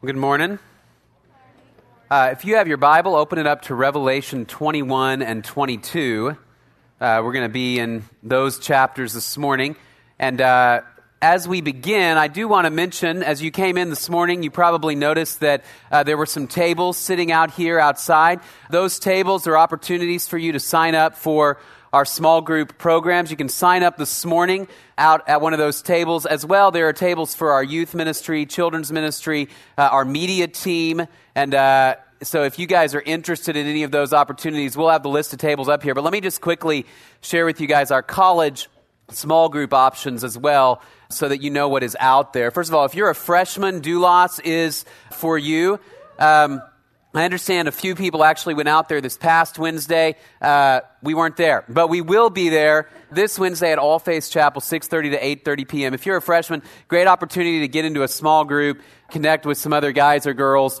Good morning. Uh, if you have your Bible, open it up to Revelation 21 and 22. Uh, we're going to be in those chapters this morning. And uh, as we begin, I do want to mention, as you came in this morning, you probably noticed that uh, there were some tables sitting out here outside. Those tables are opportunities for you to sign up for our small group programs. You can sign up this morning out at one of those tables. As well, there are tables for our youth ministry, children's ministry, uh, our media team, and uh, so if you guys are interested in any of those opportunities, we'll have the list of tables up here. But let me just quickly share with you guys our college small group options as well so that you know what is out there. First of all, if you're a freshman, Doulos is for you. Um, I understand a few people actually went out there this past Wednesday. Uh, we weren't there, but we will be there this Wednesday at All Faith Chapel, 6:30 to 8:30 p.m. If you're a freshman, great opportunity to get into a small group, connect with some other guys or girls,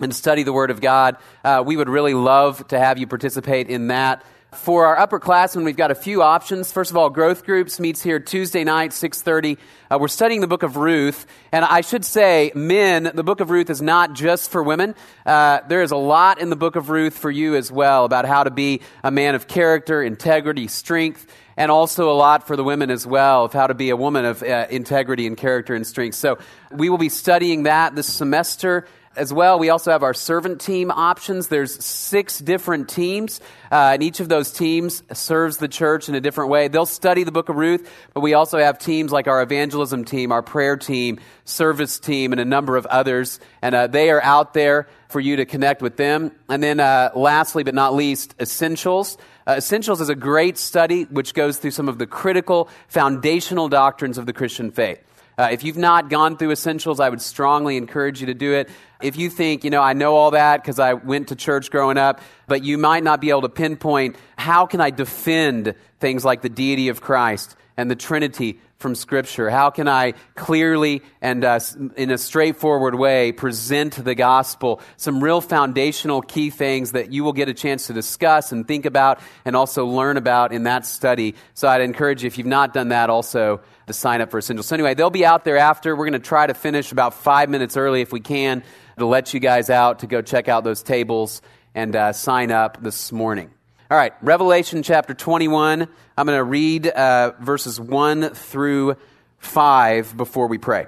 and study the Word of God. Uh, we would really love to have you participate in that. For our upperclassmen, we've got a few options. First of all, growth groups meets here Tuesday night, 6.30. Uh, we're studying the book of Ruth. And I should say, men, the book of Ruth is not just for women. Uh, there is a lot in the book of Ruth for you as well about how to be a man of character, integrity, strength, and also a lot for the women as well of how to be a woman of uh, integrity and character and strength. So we will be studying that this semester as well, we also have our servant team options. There's six different teams, uh, and each of those teams serves the church in a different way. They'll study the book of Ruth, but we also have teams like our evangelism team, our prayer team, service team, and a number of others. And uh, they are out there for you to connect with them. And then, uh, lastly but not least, essentials. Uh, essentials is a great study which goes through some of the critical foundational doctrines of the Christian faith. Uh, if you've not gone through essentials, I would strongly encourage you to do it. If you think, you know, I know all that because I went to church growing up, but you might not be able to pinpoint how can I defend things like the deity of Christ and the Trinity from Scripture? How can I clearly and uh, in a straightforward way present the gospel? Some real foundational key things that you will get a chance to discuss and think about and also learn about in that study. So I'd encourage you, if you've not done that, also to sign up for Essentials. So anyway, they'll be out there after. We're going to try to finish about five minutes early if we can to let you guys out to go check out those tables and uh, sign up this morning. All right, Revelation chapter 21. I'm going to read uh, verses 1 through 5 before we pray.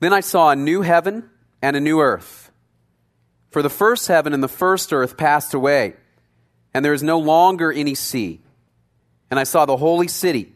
Then I saw a new heaven and a new earth. For the first heaven and the first earth passed away, and there is no longer any sea. And I saw the holy city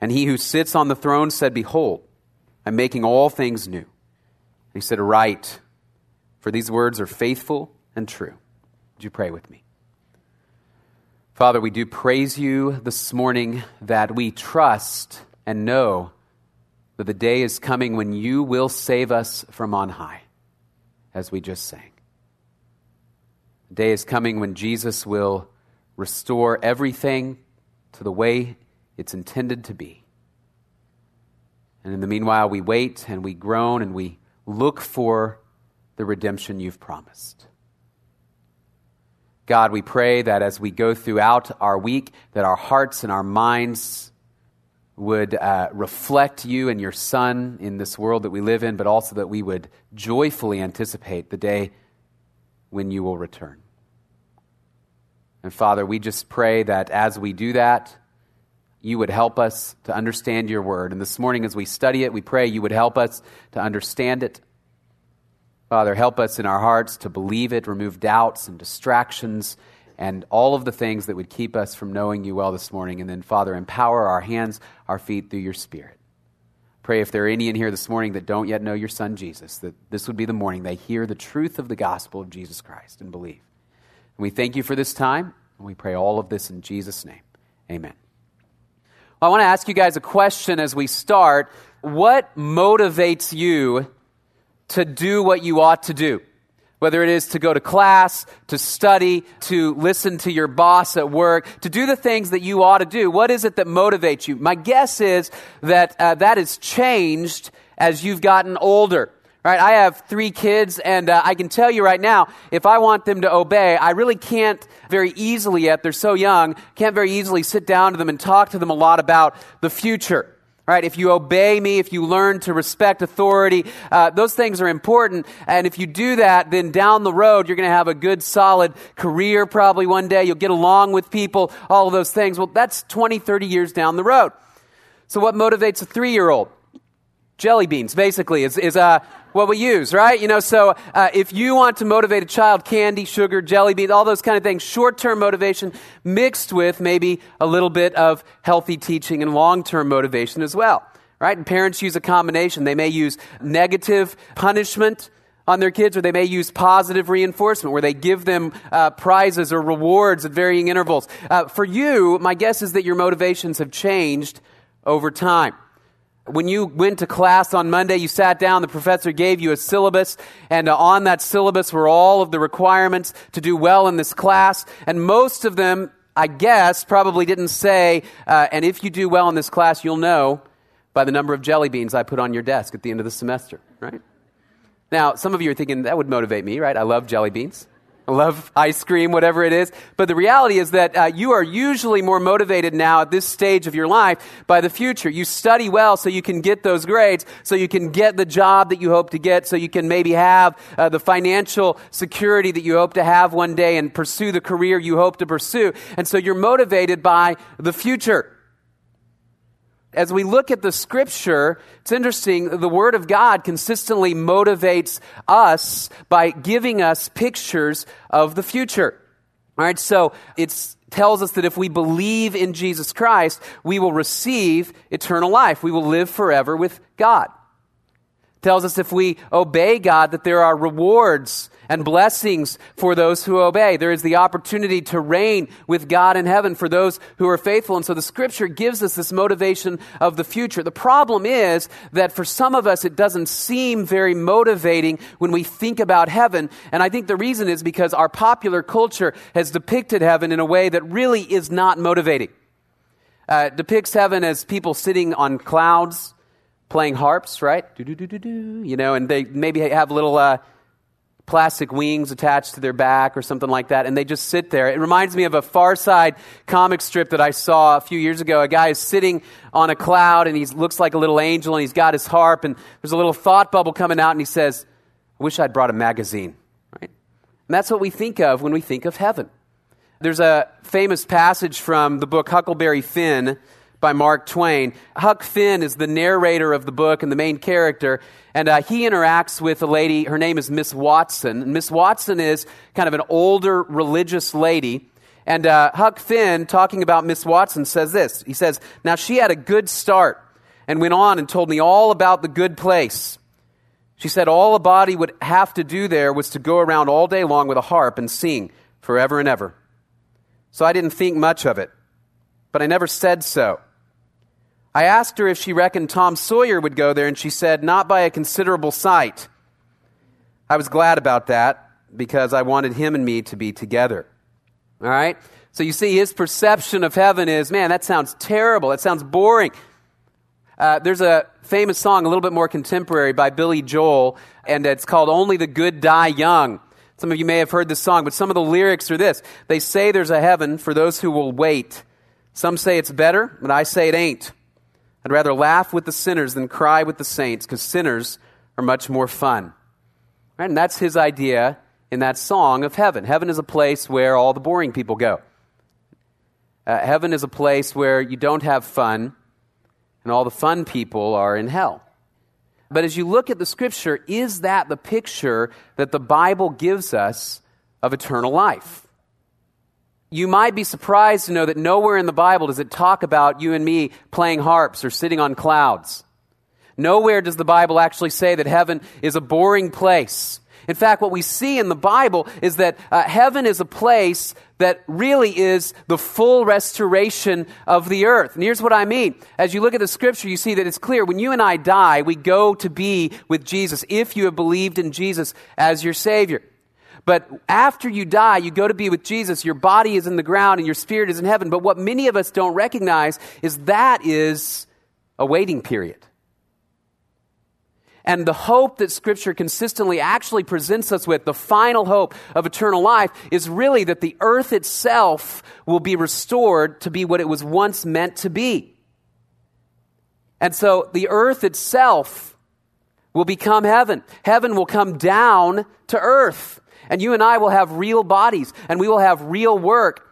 And he who sits on the throne said, Behold, I'm making all things new. he said, Write, for these words are faithful and true. Would you pray with me? Father, we do praise you this morning that we trust and know that the day is coming when you will save us from on high, as we just sang. The day is coming when Jesus will restore everything to the way it's intended to be. And in the meanwhile, we wait and we groan and we look for the redemption you've promised. God, we pray that as we go throughout our week, that our hearts and our minds would uh, reflect you and your Son in this world that we live in, but also that we would joyfully anticipate the day when you will return. And Father, we just pray that as we do that, you would help us to understand your word. And this morning, as we study it, we pray you would help us to understand it. Father, help us in our hearts to believe it, remove doubts and distractions and all of the things that would keep us from knowing you well this morning. And then, Father, empower our hands, our feet through your Spirit. Pray if there are any in here this morning that don't yet know your Son, Jesus, that this would be the morning they hear the truth of the gospel of Jesus Christ and believe. And we thank you for this time, and we pray all of this in Jesus' name. Amen. I want to ask you guys a question as we start. What motivates you to do what you ought to do. Whether it is to go to class, to study, to listen to your boss at work, to do the things that you ought to do. What is it that motivates you? My guess is that uh, that has changed as you've gotten older. Right? I have three kids, and uh, I can tell you right now, if I want them to obey, I really can't very easily yet. They're so young, can't very easily sit down to them and talk to them a lot about the future. Right? If you obey me, if you learn to respect authority, uh, those things are important. And if you do that, then down the road, you're going to have a good, solid career probably one day. You'll get along with people, all of those things. Well, that's 20, 30 years down the road. So what motivates a three year old? Jelly beans, basically, is, is uh, what we use, right? You know, so uh, if you want to motivate a child, candy, sugar, jelly beans, all those kind of things, short term motivation mixed with maybe a little bit of healthy teaching and long term motivation as well, right? And parents use a combination. They may use negative punishment on their kids, or they may use positive reinforcement where they give them uh, prizes or rewards at varying intervals. Uh, for you, my guess is that your motivations have changed over time. When you went to class on Monday, you sat down, the professor gave you a syllabus, and uh, on that syllabus were all of the requirements to do well in this class. And most of them, I guess, probably didn't say, uh, and if you do well in this class, you'll know by the number of jelly beans I put on your desk at the end of the semester, right? Now, some of you are thinking, that would motivate me, right? I love jelly beans. Love ice cream, whatever it is. But the reality is that uh, you are usually more motivated now at this stage of your life by the future. You study well so you can get those grades, so you can get the job that you hope to get, so you can maybe have uh, the financial security that you hope to have one day and pursue the career you hope to pursue. And so you're motivated by the future as we look at the scripture, it's interesting, the Word of God consistently motivates us by giving us pictures of the future. All right, so it tells us that if we believe in Jesus Christ, we will receive eternal life. We will live forever with God. It tells us if we obey God that there are rewards and blessings for those who obey. There is the opportunity to reign with God in heaven for those who are faithful. And so the scripture gives us this motivation of the future. The problem is that for some of us, it doesn't seem very motivating when we think about heaven. And I think the reason is because our popular culture has depicted heaven in a way that really is not motivating. Uh, depicts heaven as people sitting on clouds playing harps, right? You know, and they maybe have little uh, plastic wings attached to their back or something like that, and they just sit there. It reminds me of a Far Side comic strip that I saw a few years ago. A guy is sitting on a cloud, and he looks like a little angel, and he's got his harp, and there's a little thought bubble coming out, and he says, I wish I'd brought a magazine. Right? And that's what we think of when we think of heaven. There's a famous passage from the book Huckleberry Finn by Mark Twain. Huck Finn is the narrator of the book and the main character, and uh, he interacts with a lady. Her name is Miss Watson. Miss Watson is kind of an older religious lady. And uh, Huck Finn, talking about Miss Watson, says this. He says, Now she had a good start and went on and told me all about the good place. She said all a body would have to do there was to go around all day long with a harp and sing forever and ever. So I didn't think much of it, but I never said so. I asked her if she reckoned Tom Sawyer would go there, and she said, Not by a considerable sight. I was glad about that because I wanted him and me to be together. All right? So you see, his perception of heaven is, man, that sounds terrible. That sounds boring. Uh, there's a famous song, a little bit more contemporary, by Billy Joel, and it's called Only the Good Die Young. Some of you may have heard this song, but some of the lyrics are this They say there's a heaven for those who will wait. Some say it's better, but I say it ain't. I'd rather laugh with the sinners than cry with the saints because sinners are much more fun. Right? And that's his idea in that song of heaven. Heaven is a place where all the boring people go. Uh, heaven is a place where you don't have fun, and all the fun people are in hell. But as you look at the scripture, is that the picture that the Bible gives us of eternal life? You might be surprised to know that nowhere in the Bible does it talk about you and me playing harps or sitting on clouds. Nowhere does the Bible actually say that heaven is a boring place In fact, what we see in the Bible is that uh, heaven is a place that really is the full restoration of the earth. And here's what I mean. As you look at the scripture, you see that it's clear when you and I die, we go to be with Jesus if you have believed in Jesus as your Savior. But after you die, you go to be with Jesus. Your body is in the ground and your spirit is in heaven. But what many of us don't recognize is that is a waiting period. And the hope that Scripture consistently actually presents us with, the final hope of eternal life, is really that the earth itself will be restored to be what it was once meant to be. And so the earth itself will become heaven. Heaven will come down to earth. And you and I will have real bodies, and we will have real work.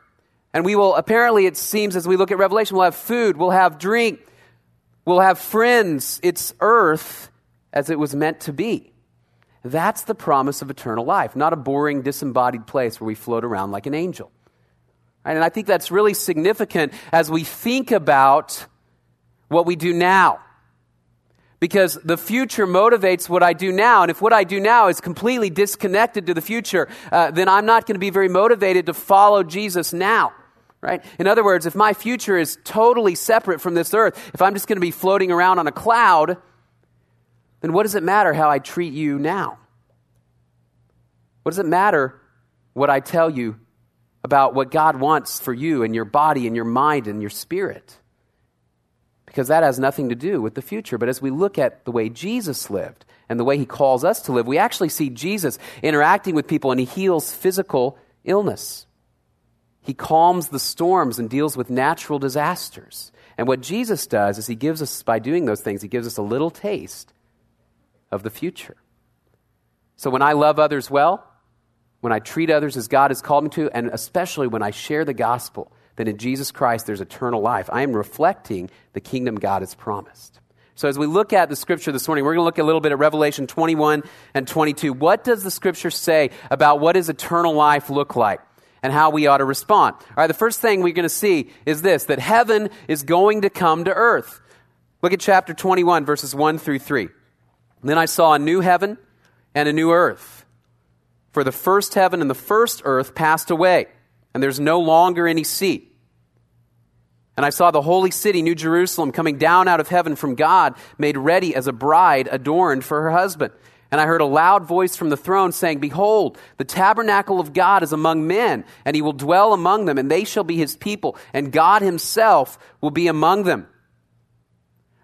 And we will, apparently, it seems as we look at Revelation, we'll have food, we'll have drink, we'll have friends. It's earth as it was meant to be. That's the promise of eternal life, not a boring, disembodied place where we float around like an angel. And I think that's really significant as we think about what we do now. Because the future motivates what I do now. And if what I do now is completely disconnected to the future, uh, then I'm not going to be very motivated to follow Jesus now. Right? In other words, if my future is totally separate from this earth, if I'm just going to be floating around on a cloud, then what does it matter how I treat you now? What does it matter what I tell you about what God wants for you and your body and your mind and your spirit? Because that has nothing to do with the future. But as we look at the way Jesus lived and the way he calls us to live, we actually see Jesus interacting with people and he heals physical illness. He calms the storms and deals with natural disasters. And what Jesus does is he gives us, by doing those things, he gives us a little taste of the future. So when I love others well, when I treat others as God has called me to, and especially when I share the gospel, that in Jesus Christ there's eternal life, I am reflecting the kingdom God has promised. So as we look at the scripture this morning, we're going to look a little bit at Revelation 21 and 22. What does the scripture say about what does eternal life look like? and how we ought to respond. All right, the first thing we're going to see is this that heaven is going to come to earth. Look at chapter 21, verses 1 through 3. Then I saw a new heaven and a new earth. For the first heaven and the first earth passed away, and there's no longer any sea. And I saw the holy city, New Jerusalem, coming down out of heaven from God, made ready as a bride adorned for her husband. And I heard a loud voice from the throne saying, Behold, the tabernacle of God is among men, and he will dwell among them, and they shall be his people, and God himself will be among them.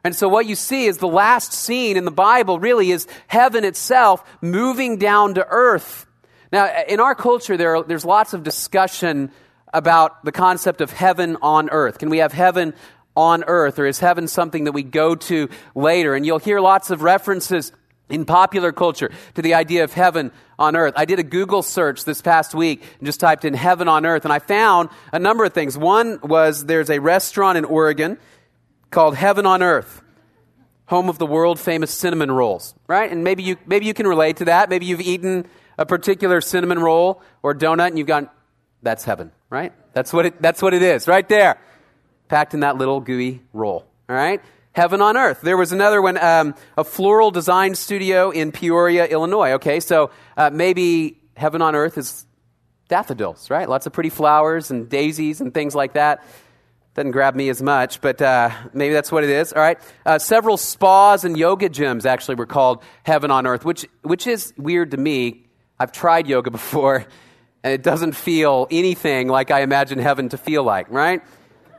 And so what you see is the last scene in the Bible really is heaven itself moving down to earth. Now, in our culture, there are, there's lots of discussion about the concept of heaven on earth. Can we have heaven on earth, or is heaven something that we go to later? And you'll hear lots of references in popular culture to the idea of heaven on earth. I did a Google search this past week and just typed in heaven on earth, and I found a number of things. One was there's a restaurant in Oregon called Heaven on Earth, home of the world famous cinnamon rolls, right? And maybe you, maybe you can relate to that. Maybe you've eaten a particular cinnamon roll or donut and you've gone, that's heaven, right? That's what it, that's what it is, right there. Packed in that little gooey roll, all right? Heaven on earth. There was another one, um, a floral design studio in Peoria, Illinois. Okay, so uh, maybe heaven on earth is daffodils, right? Lots of pretty flowers and daisies and things like that. Doesn't grab me as much, but uh, maybe that's what it is. All right. Uh, several spas and yoga gyms actually were called Heaven on Earth, which, which is weird to me. I've tried yoga before, and it doesn't feel anything like I imagine heaven to feel like, right?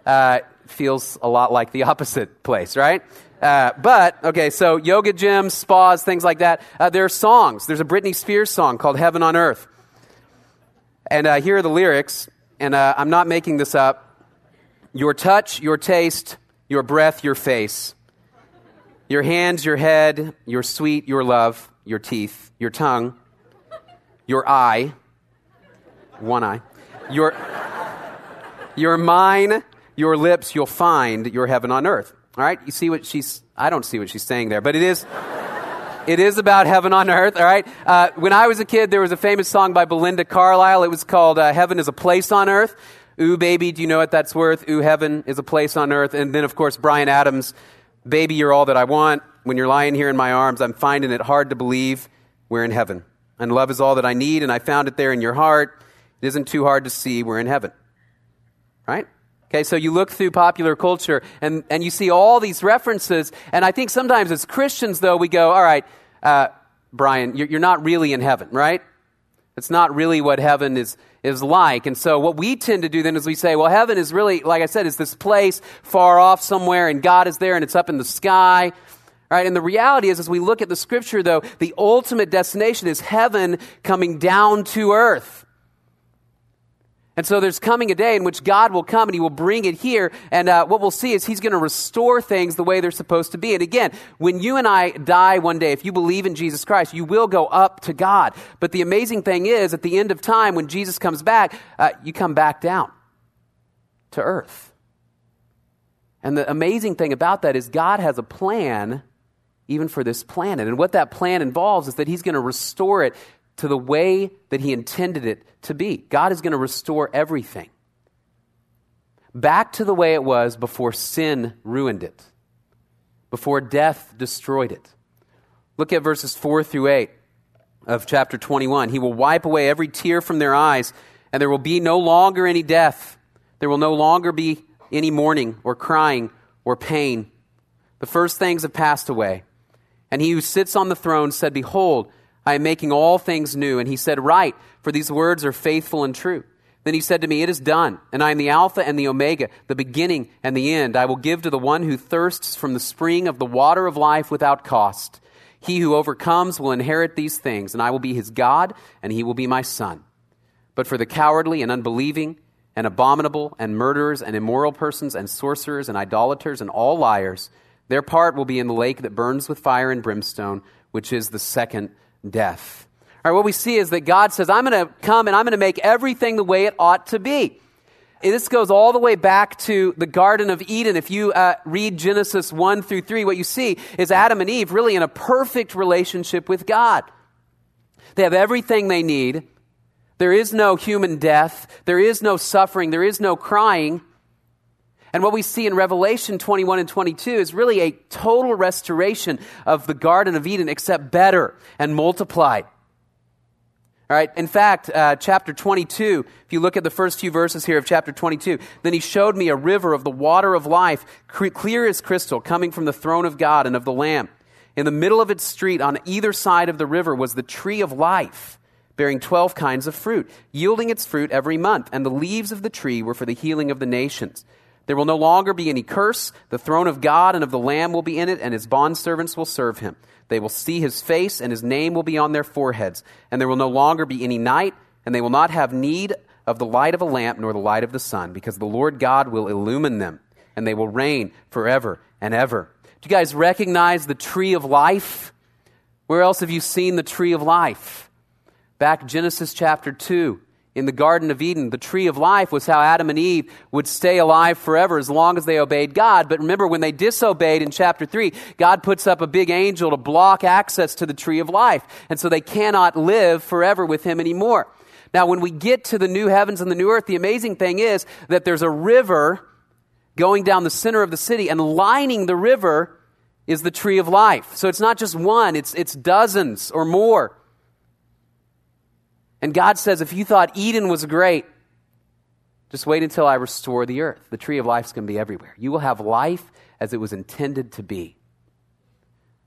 Uh, feels a lot like the opposite place, right? Uh, but, okay, so yoga gyms, spas, things like that. Uh, there are songs. There's a Britney Spears song called Heaven on Earth. And uh, here are the lyrics, and uh, I'm not making this up. Your touch, your taste, your breath, your face, your hands, your head, your sweet, your love, your teeth, your tongue, your eye, one eye, your, your mine, your lips, you'll find your heaven on earth. All right? You see what she's, I don't see what she's saying there, but it is. It is about heaven on earth, all right? Uh, when I was a kid, there was a famous song by Belinda Carlisle. It was called uh, Heaven is a Place on Earth. Ooh, baby, do you know what that's worth? Ooh, heaven is a place on earth. And then, of course, Bryan Adams, Baby, you're all that I want. When you're lying here in my arms, I'm finding it hard to believe we're in heaven. And love is all that I need, and I found it there in your heart. It isn't too hard to see we're in heaven. Right? Okay, so you look through popular culture and, and you see all these references, and I think sometimes as Christians, though, we go, all right, uh, Bryan, you're, you're not really in heaven, right? It's not really what heaven is, is like. And so what we tend to do then is we say, well, heaven is really, like I said, is this place far off somewhere, and God is there, and it's up in the sky. And the reality is, as we look at the scripture, though, the ultimate destination is heaven coming down to earth. And so there's coming a day in which God will come and He will bring it here. And uh, what we'll see is He's going to restore things the way they're supposed to be. And again, when you and I die one day, if you believe in Jesus Christ, you will go up to God. But the amazing thing is, at the end of time, when Jesus comes back, uh, you come back down to earth. And the amazing thing about that is God has a plan even for this planet. And what that plan involves is that He's going to restore it to the way that He intended it to be. God is going to restore everything back to the way it was before sin ruined it, before death destroyed it. Look at verses 4 through 8 of chapter 21. He will wipe away every tear from their eyes, and there will be no longer any death. There will no longer be any mourning or crying or pain. The first things have passed away. And he who sits on the throne said, Behold, I am making all things new. And he said, Write, for these words are faithful and true. Then he said to me, It is done, and I am the Alpha and the Omega, the beginning and the end. I will give to the one who thirsts from the spring of the water of life without cost. He who overcomes will inherit these things, and I will be his God, and he will be my son. But for the cowardly and unbelieving, and abominable, and murderers, and immoral persons, and sorcerers, and idolaters, and all liars, their part will be in the lake that burns with fire and brimstone, which is the second death. All right, what we see is that God says, I'm going to come and I'm going to make everything the way it ought to be. This goes all the way back to the Garden of Eden. If you uh, read Genesis 1 through 3, what you see is Adam and Eve really in a perfect relationship with God. They have everything they need. There is no human death. There is no suffering. There is no crying. And what we see in Revelation 21 and 22 is really a total restoration of the Garden of Eden, except better and multiplied. All right, in fact, uh, chapter 22, if you look at the first few verses here of chapter 22, then he showed me a river of the water of life, clear as crystal, coming from the throne of God and of the Lamb. In the middle of its street, on either side of the river, was the tree of life, bearing 12 kinds of fruit, yielding its fruit every month, and the leaves of the tree were for the healing of the nations. There will no longer be any curse. The throne of God and of the Lamb will be in it, and his bondservants will serve him. They will see his face, and his name will be on their foreheads. And there will no longer be any night, and they will not have need of the light of a lamp nor the light of the sun, because the Lord God will illumine them, and they will reign forever and ever. Do you guys recognize the tree of life? Where else have you seen the tree of life? Back Genesis chapter 2 in the Garden of Eden, the tree of life was how Adam and Eve would stay alive forever as long as they obeyed God. But remember, when they disobeyed in chapter 3, God puts up a big angel to block access to the tree of life. And so they cannot live forever with Him anymore. Now, when we get to the new heavens and the new earth, the amazing thing is that there's a river going down the center of the city, and lining the river is the tree of life. So it's not just one, it's, it's dozens or more. And God says, if you thought Eden was great, just wait until I restore the earth. The tree of life is going to be everywhere. You will have life as it was intended to be.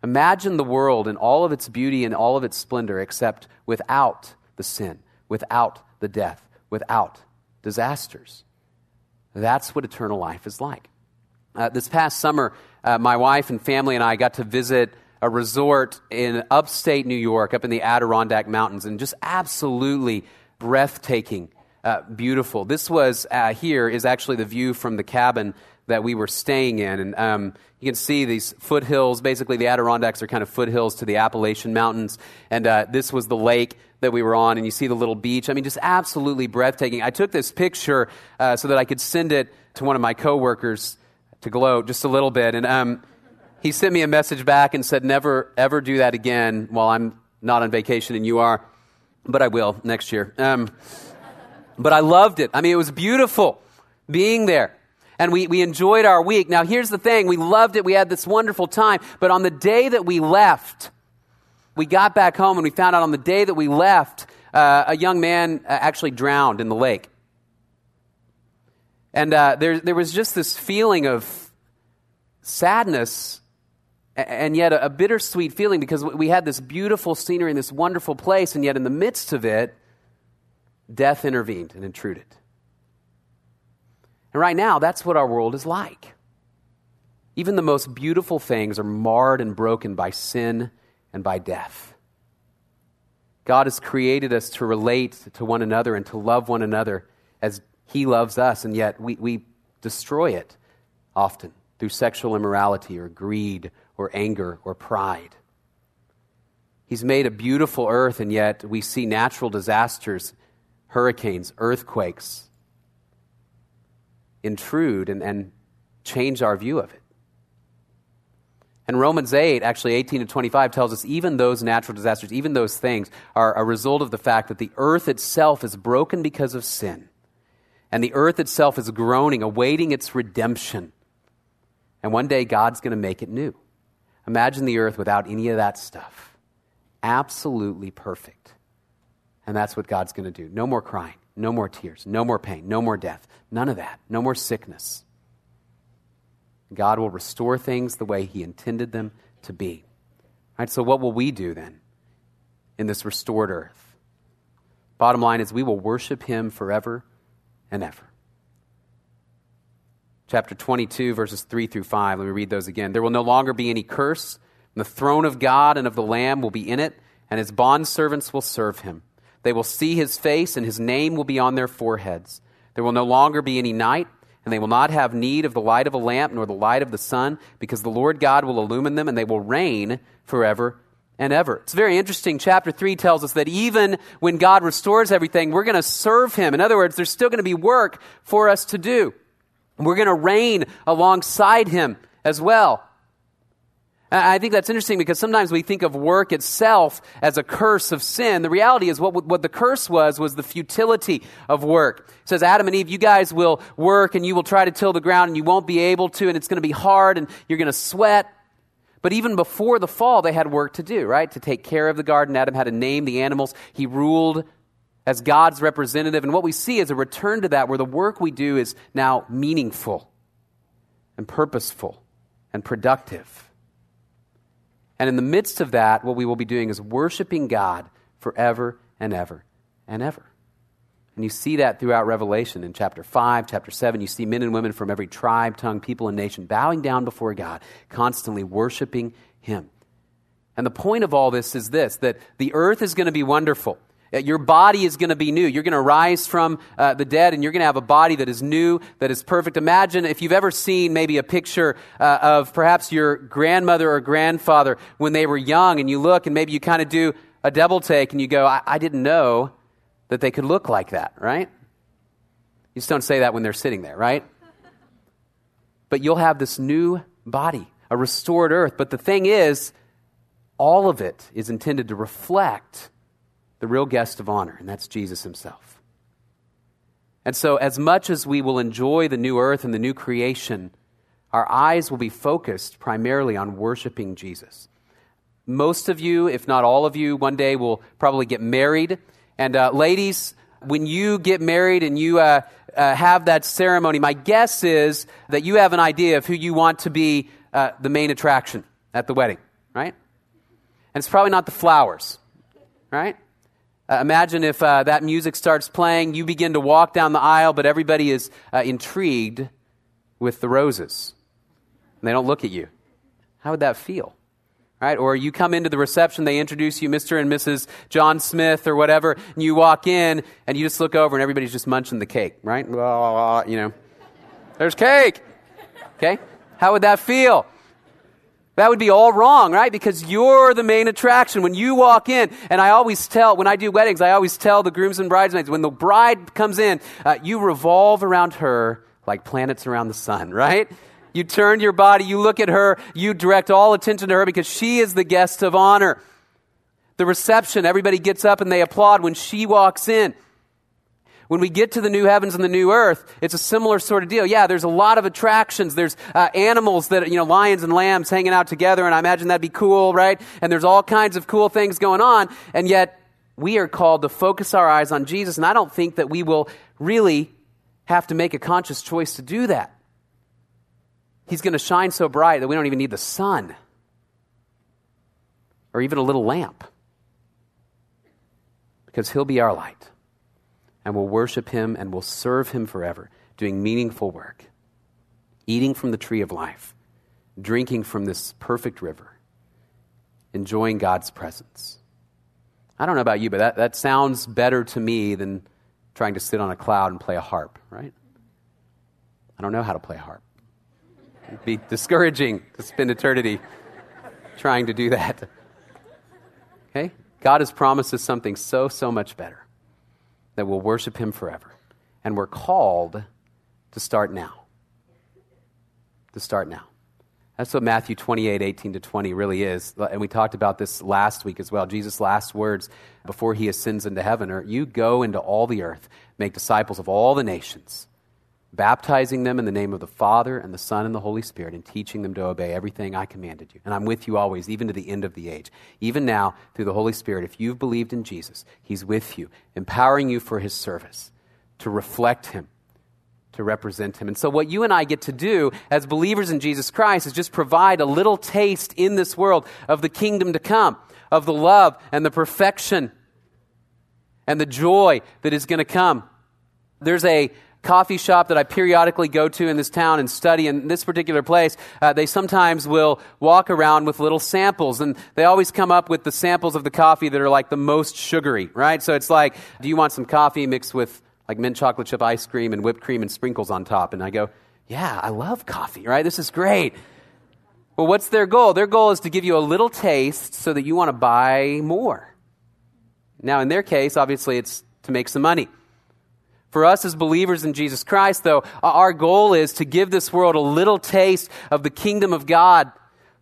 Imagine the world in all of its beauty and all of its splendor, except without the sin, without the death, without disasters. That's what eternal life is like. Uh, this past summer, uh, my wife and family and I got to visit a resort in upstate New York, up in the Adirondack Mountains, and just absolutely breathtaking, uh, beautiful. This was uh, here is actually the view from the cabin that we were staying in, and um, you can see these foothills. Basically, the Adirondacks are kind of foothills to the Appalachian Mountains, and uh, this was the lake that we were on, and you see the little beach. I mean, just absolutely breathtaking. I took this picture uh, so that I could send it to one of my coworkers to gloat just a little bit, and. Um, he sent me a message back and said, Never, ever do that again while I'm not on vacation and you are. But I will next year. Um, but I loved it. I mean, it was beautiful being there. And we, we enjoyed our week. Now, here's the thing we loved it. We had this wonderful time. But on the day that we left, we got back home and we found out on the day that we left, uh, a young man uh, actually drowned in the lake. And uh, there, there was just this feeling of sadness and yet a, bittersweet feeling because we had this beautiful scenery in this wonderful place, and yet in the midst of it, death intervened and intruded. And right now, that's what our world is like. Even the most beautiful things are marred and broken by sin and by death. God has created us to relate to one another and to love one another as He loves us, and yet we, we destroy it often through sexual immorality or greed or anger or pride. He's made a beautiful earth, and yet we see natural disasters, hurricanes, earthquakes intrude and, and change our view of it. And Romans 8, actually 18 to 25, tells us even those natural disasters, even those things, are a result of the fact that the earth itself is broken because of sin. And the earth itself is groaning, awaiting its redemption. And one day God's going to make it new. Imagine the earth without any of that stuff. Absolutely perfect. And that's what God's going to do. No more crying, no more tears, no more pain, no more death. None of that. No more sickness. God will restore things the way He intended them to be. All right, so what will we do then in this restored earth? Bottom line is we will worship Him forever and ever chapter 22, verses 3 through 5. Let me read those again. There will no longer be any curse. The throne of God and of the Lamb will be in it, and his bondservants will serve him. They will see his face, and his name will be on their foreheads. There will no longer be any night, and they will not have need of the light of a lamp nor the light of the sun, because the Lord God will illumine them, and they will reign forever and ever. It's very interesting. Chapter 3 tells us that even when God restores everything, we're going to serve him. In other words, there's still going to be work for us to do. We're going to reign alongside him as well. I think that's interesting because sometimes we think of work itself as a curse of sin. The reality is what, what the curse was, was the futility of work. It says, Adam and Eve, you guys will work and you will try to till the ground and you won't be able to and it's going to be hard and you're going to sweat. But even before the fall, they had work to do, right? To take care of the garden. Adam had to name the animals. He ruled as God's representative. And what we see is a return to that where the work we do is now meaningful and purposeful and productive. And in the midst of that, what we will be doing is worshiping God forever and ever and ever. And you see that throughout Revelation in chapter 5, chapter 7. You see men and women from every tribe, tongue, people, and nation bowing down before God, constantly worshiping Him. And the point of all this is this that the earth is going to be wonderful. Your body is going to be new. You're going to rise from uh, the dead and you're going to have a body that is new, that is perfect. Imagine if you've ever seen maybe a picture uh, of perhaps your grandmother or grandfather when they were young and you look and maybe you kind of do a double take and you go, I-, I didn't know that they could look like that, right? You just don't say that when they're sitting there, right? But you'll have this new body, a restored earth. But the thing is, all of it is intended to reflect the real guest of honor, and that's Jesus himself. And so, as much as we will enjoy the new earth and the new creation, our eyes will be focused primarily on worshiping Jesus. Most of you, if not all of you, one day will probably get married. And uh, ladies, when you get married and you uh, uh, have that ceremony, my guess is that you have an idea of who you want to be uh, the main attraction at the wedding, right? And it's probably not the flowers, right? Uh, imagine if uh, that music starts playing, you begin to walk down the aisle, but everybody is uh, intrigued with the roses. And they don't look at you. How would that feel? Right? Or you come into the reception, they introduce you, Mr. and Mrs. John Smith or whatever, and you walk in and you just look over and everybody's just munching the cake, right? You know, there's cake. Okay? How would that feel? That would be all wrong, right? Because you're the main attraction. When you walk in, and I always tell, when I do weddings, I always tell the grooms and bridesmaids, when the bride comes in, uh, you revolve around her like planets around the sun, right? You turn your body, you look at her, you direct all attention to her because she is the guest of honor. The reception, everybody gets up and they applaud when she walks in. When we get to the new heavens and the new earth, it's a similar sort of deal. Yeah, there's a lot of attractions. There's uh, animals that, you know, lions and lambs hanging out together, and I imagine that'd be cool, right? And there's all kinds of cool things going on, and yet we are called to focus our eyes on Jesus, and I don't think that we will really have to make a conscious choice to do that. He's going to shine so bright that we don't even need the sun or even a little lamp because he'll be our light and we'll worship him and we'll serve him forever, doing meaningful work, eating from the tree of life, drinking from this perfect river, enjoying God's presence. I don't know about you, but that, that sounds better to me than trying to sit on a cloud and play a harp, right? I don't know how to play a harp. It'd be discouraging to spend eternity trying to do that. Okay? God has promised us something so, so much better that we'll worship Him forever. And we're called to start now. To start now. That's what Matthew 28, 18 to 20 really is. And we talked about this last week as well. Jesus' last words before he ascends into heaven are You go into all the earth, make disciples of all the nations baptizing them in the name of the Father and the Son and the Holy Spirit, and teaching them to obey everything I commanded you. And I'm with you always, even to the end of the age. Even now, through the Holy Spirit, if you've believed in Jesus, He's with you, empowering you for His service, to reflect Him, to represent Him. And so, what you and I get to do as believers in Jesus Christ is just provide a little taste in this world of the kingdom to come, of the love and the perfection and the joy that is going to come. There's a coffee shop that I periodically go to in this town and study in this particular place, uh, they sometimes will walk around with little samples, and they always come up with the samples of the coffee that are like the most sugary, right? So it's like, do you want some coffee mixed with like mint chocolate chip ice cream and whipped cream and sprinkles on top? And I go, yeah, I love coffee, right? This is great. Well, what's their goal? Their goal is to give you a little taste so that you want to buy more. Now, in their case, obviously, it's to make some money. For us as believers in Jesus Christ, though, our goal is to give this world a little taste of the kingdom of God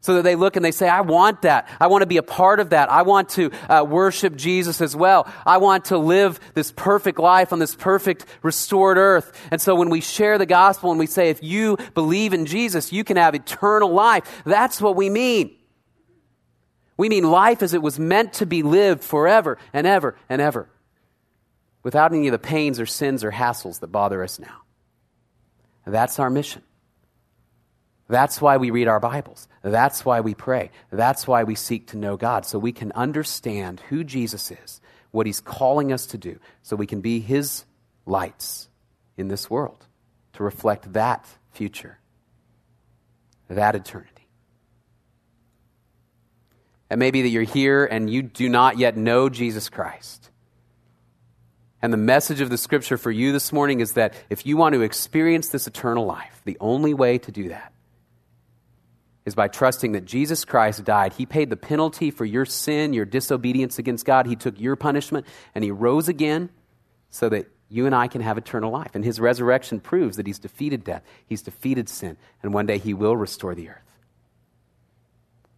so that they look and they say, I want that. I want to be a part of that. I want to uh, worship Jesus as well. I want to live this perfect life on this perfect restored earth. And so when we share the gospel and we say, if you believe in Jesus, you can have eternal life, that's what we mean. We mean life as it was meant to be lived forever and ever and ever without any of the pains or sins or hassles that bother us now. That's our mission. That's why we read our Bibles. That's why we pray. That's why we seek to know God, so we can understand who Jesus is, what He's calling us to do, so we can be His lights in this world to reflect that future, that eternity. And maybe that you're here and you do not yet know Jesus Christ. And the message of the scripture for you this morning is that if you want to experience this eternal life, the only way to do that is by trusting that Jesus Christ died. He paid the penalty for your sin, your disobedience against God. He took your punishment, and He rose again so that you and I can have eternal life. And His resurrection proves that He's defeated death, He's defeated sin, and one day He will restore the earth.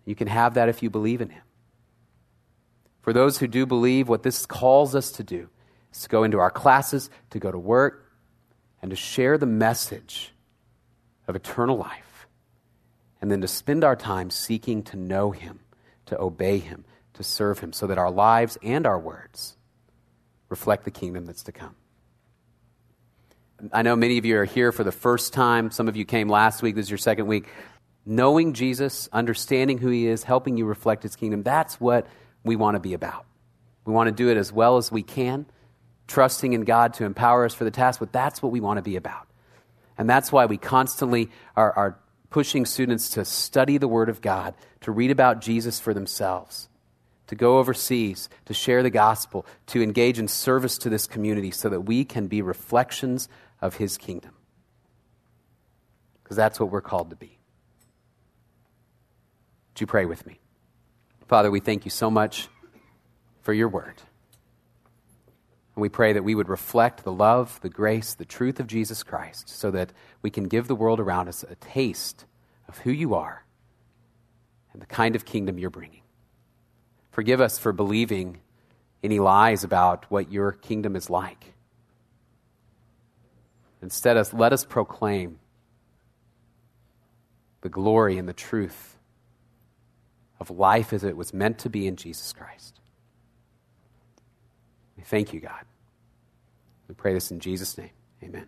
You can have that if you believe in Him. For those who do believe, what this calls us to do to go into our classes, to go to work, and to share the message of eternal life. And then to spend our time seeking to know Him, to obey Him, to serve Him, so that our lives and our words reflect the kingdom that's to come. I know many of you are here for the first time. Some of you came last week. This is your second week. Knowing Jesus, understanding who He is, helping you reflect His kingdom, that's what we want to be about. We want to do it as well as we can trusting in God to empower us for the task, but that's what we want to be about. And that's why we constantly are, are pushing students to study the Word of God, to read about Jesus for themselves, to go overseas, to share the gospel, to engage in service to this community so that we can be reflections of His kingdom. Because that's what we're called to be. Would you pray with me? Father, we thank you so much for your word. And we pray that we would reflect the love, the grace, the truth of Jesus Christ so that we can give the world around us a taste of who you are and the kind of kingdom you're bringing. Forgive us for believing any lies about what your kingdom is like. Instead, let us proclaim the glory and the truth of life as it was meant to be in Jesus Christ. Thank you, God. We pray this in Jesus' name. Amen.